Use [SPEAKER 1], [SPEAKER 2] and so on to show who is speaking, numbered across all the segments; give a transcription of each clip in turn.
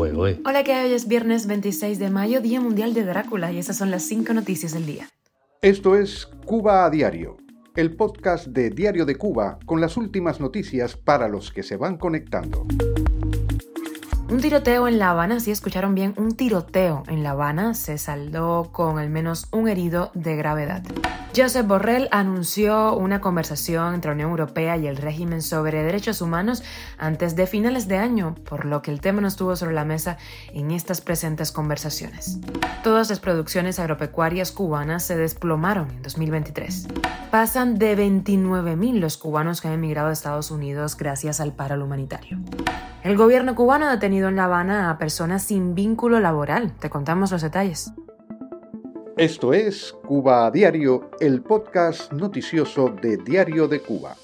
[SPEAKER 1] fuego, ¿eh?
[SPEAKER 2] Hola, que hoy es viernes 26 de mayo, Día Mundial de Drácula, y esas son las cinco noticias del día.
[SPEAKER 3] Esto es Cuba a Diario, el podcast de Diario de Cuba con las últimas noticias para los que se van conectando.
[SPEAKER 2] Un tiroteo en La Habana, si escucharon bien, un tiroteo en La Habana se saldó con al menos un herido de gravedad. Josep Borrell anunció una conversación entre la Unión Europea y el régimen sobre derechos humanos antes de finales de año, por lo que el tema no estuvo sobre la mesa en estas presentes conversaciones. Todas las producciones agropecuarias cubanas se desplomaron en 2023. Pasan de 29.000 los cubanos que han emigrado a Estados Unidos gracias al paro humanitario. El gobierno cubano ha detenido en La Habana a personas sin vínculo laboral. Te contamos los detalles.
[SPEAKER 3] Esto es Cuba a Diario, el podcast noticioso de Diario de Cuba.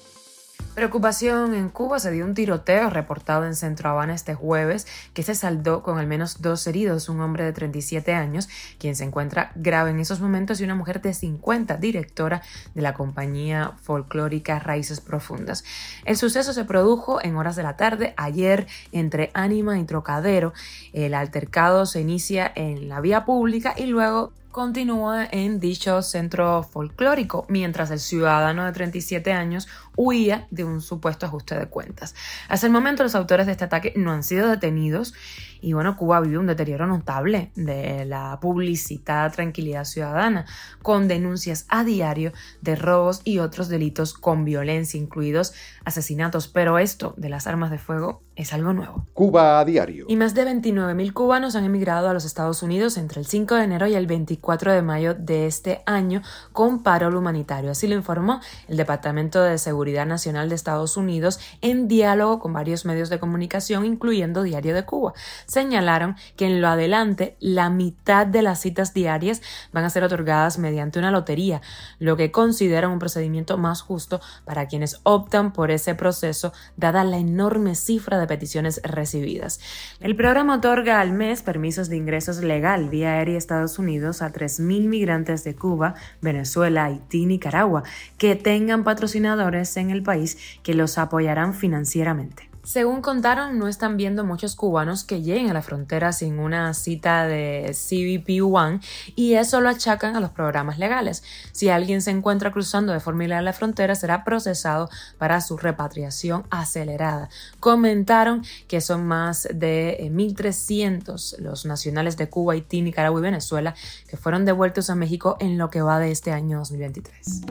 [SPEAKER 2] Preocupación en Cuba se dio un tiroteo reportado en Centro Habana este jueves que se saldó con al menos dos heridos, un hombre de 37 años, quien se encuentra grave en esos momentos, y una mujer de 50, directora de la compañía folclórica Raíces Profundas. El suceso se produjo en horas de la tarde ayer entre Ánima y Trocadero. El altercado se inicia en la vía pública y luego continúa en dicho centro folclórico, mientras el ciudadano de 37 años huía de un supuesto ajuste de cuentas. Hasta el momento los autores de este ataque no han sido detenidos y bueno, Cuba vive un deterioro notable de la publicidad, tranquilidad ciudadana, con denuncias a diario de robos y otros delitos con violencia, incluidos asesinatos, pero esto de las armas de fuego es algo nuevo.
[SPEAKER 3] Cuba a diario.
[SPEAKER 2] Y más de 29.000 cubanos han emigrado a los Estados Unidos entre el 5 de enero y el 24 de mayo de este año con paro humanitario. Así lo informó el Departamento de Seguridad Nacional de Estados Unidos en diálogo con varios medios de comunicación, incluyendo Diario de Cuba. Señalaron que en lo adelante la mitad de las citas diarias van a ser otorgadas mediante una lotería, lo que consideran un procedimiento más justo para quienes optan por ese proceso, dada la enorme cifra de peticiones recibidas. El programa otorga al mes permisos de ingresos legal vía aérea Estados Unidos a 3.000 migrantes de Cuba, Venezuela, Haití, Nicaragua, que tengan patrocinadores en el país que los apoyarán financieramente. Según contaron, no están viendo muchos cubanos que lleguen a la frontera sin una cita de CBP One y eso lo achacan a los programas legales. Si alguien se encuentra cruzando de forma ilegal la frontera, será procesado para su repatriación acelerada. Comentaron que son más de 1.300 eh, los nacionales de Cuba, Haití, Nicaragua y Venezuela que fueron devueltos a México en lo que va de este año 2023.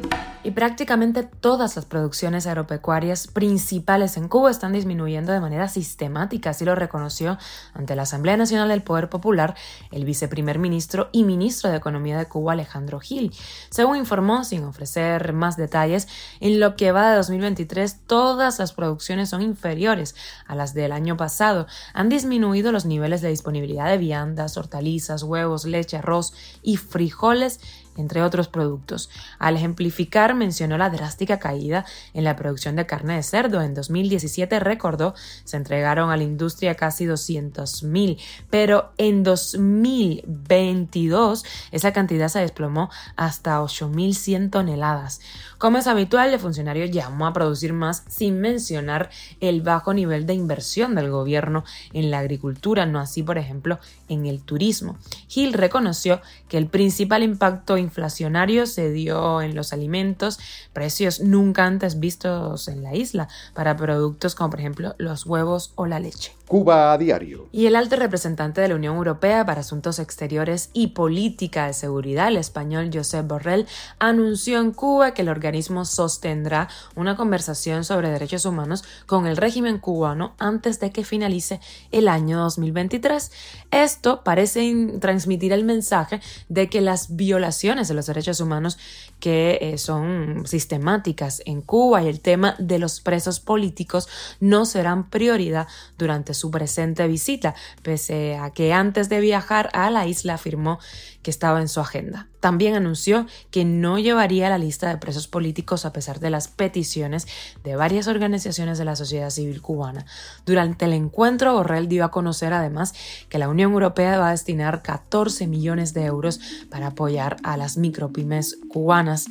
[SPEAKER 2] Y prácticamente todas las producciones agropecuarias principales en Cuba están disminuyendo de manera sistemática, así lo reconoció ante la Asamblea Nacional del Poder Popular el viceprimer ministro y ministro de Economía de Cuba, Alejandro Gil. Según informó, sin ofrecer más detalles, en lo que va de 2023 todas las producciones son inferiores a las del año pasado. Han disminuido los niveles de disponibilidad de viandas, hortalizas, huevos, leche, arroz y frijoles entre otros productos. Al ejemplificar, mencionó la drástica caída en la producción de carne de cerdo. En 2017, recordó, se entregaron a la industria casi 200.000, pero en 2022 esa cantidad se desplomó hasta 8.100 toneladas. Como es habitual, el funcionario llamó a producir más sin mencionar el bajo nivel de inversión del gobierno en la agricultura, no así, por ejemplo, en el turismo. Gil reconoció que el principal impacto inflacionario se dio en los alimentos, precios nunca antes vistos en la isla para productos como por ejemplo los huevos o la leche.
[SPEAKER 3] Cuba a diario.
[SPEAKER 2] Y el alto representante de la Unión Europea para Asuntos Exteriores y Política de Seguridad, el español Josep Borrell, anunció en Cuba que el organismo sostendrá una conversación sobre derechos humanos con el régimen cubano antes de que finalice el año 2023. Esto parece transmitir el mensaje de que las violaciones de los derechos humanos que eh, son sistemáticas en Cuba y el tema de los presos políticos no serán prioridad durante su presente visita, pese a que antes de viajar a la isla afirmó que estaba en su agenda. También anunció que no llevaría la lista de presos políticos a pesar de las peticiones de varias organizaciones de la sociedad civil cubana. Durante el encuentro, Borrell dio a conocer además que la Unión Europea va a destinar 14 millones de euros para apoyar a las micropymes cubanas.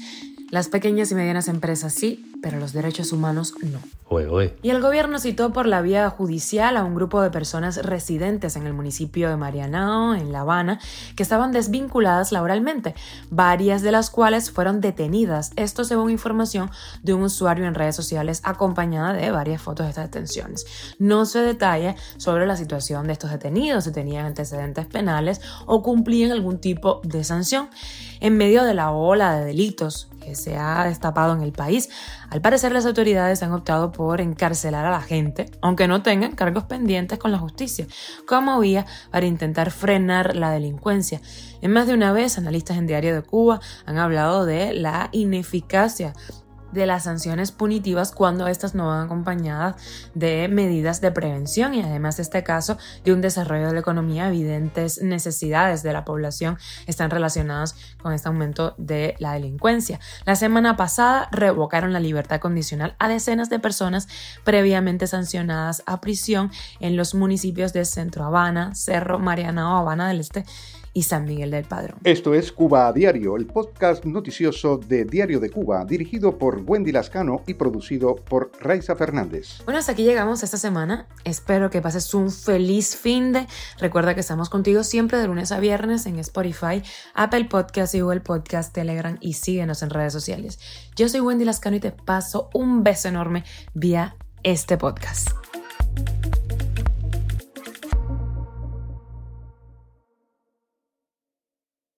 [SPEAKER 2] Las pequeñas y medianas empresas sí, pero los derechos humanos no. Y el gobierno citó por la vía judicial a un grupo de personas residentes en el municipio de Marianao, en La Habana, que estaban desvinculadas laboralmente, varias de las cuales fueron detenidas, esto según información de un usuario en redes sociales acompañada de varias fotos de estas detenciones. No se detalla sobre la situación de estos detenidos, si tenían antecedentes penales o cumplían algún tipo de sanción. En medio de la ola de delitos que se ha destapado en el país, al parecer las autoridades han optado por encarcelar a la gente, aunque no tengan cargos pendientes con la justicia, como vía para intentar frenar la delincuencia. En más de una vez, analistas en Diario de Cuba han hablado de la ineficacia de las sanciones punitivas cuando éstas no van acompañadas de medidas de prevención y además de este caso de un desarrollo de la economía, evidentes necesidades de la población están relacionadas con este aumento de la delincuencia. La semana pasada revocaron la libertad condicional a decenas de personas previamente sancionadas a prisión en los municipios de Centro Habana, Cerro Mariana o Habana del Este y San Miguel del Padrón.
[SPEAKER 3] Esto es Cuba a Diario, el podcast noticioso de Diario de Cuba, dirigido por Wendy Lascano y producido por Raiza Fernández.
[SPEAKER 2] Bueno, hasta aquí llegamos esta semana. Espero que pases un feliz fin de. Recuerda que estamos contigo siempre de lunes a viernes en Spotify, Apple Podcast y Google Podcast, Telegram y síguenos en redes sociales. Yo soy Wendy Lascano y te paso un beso enorme vía este podcast.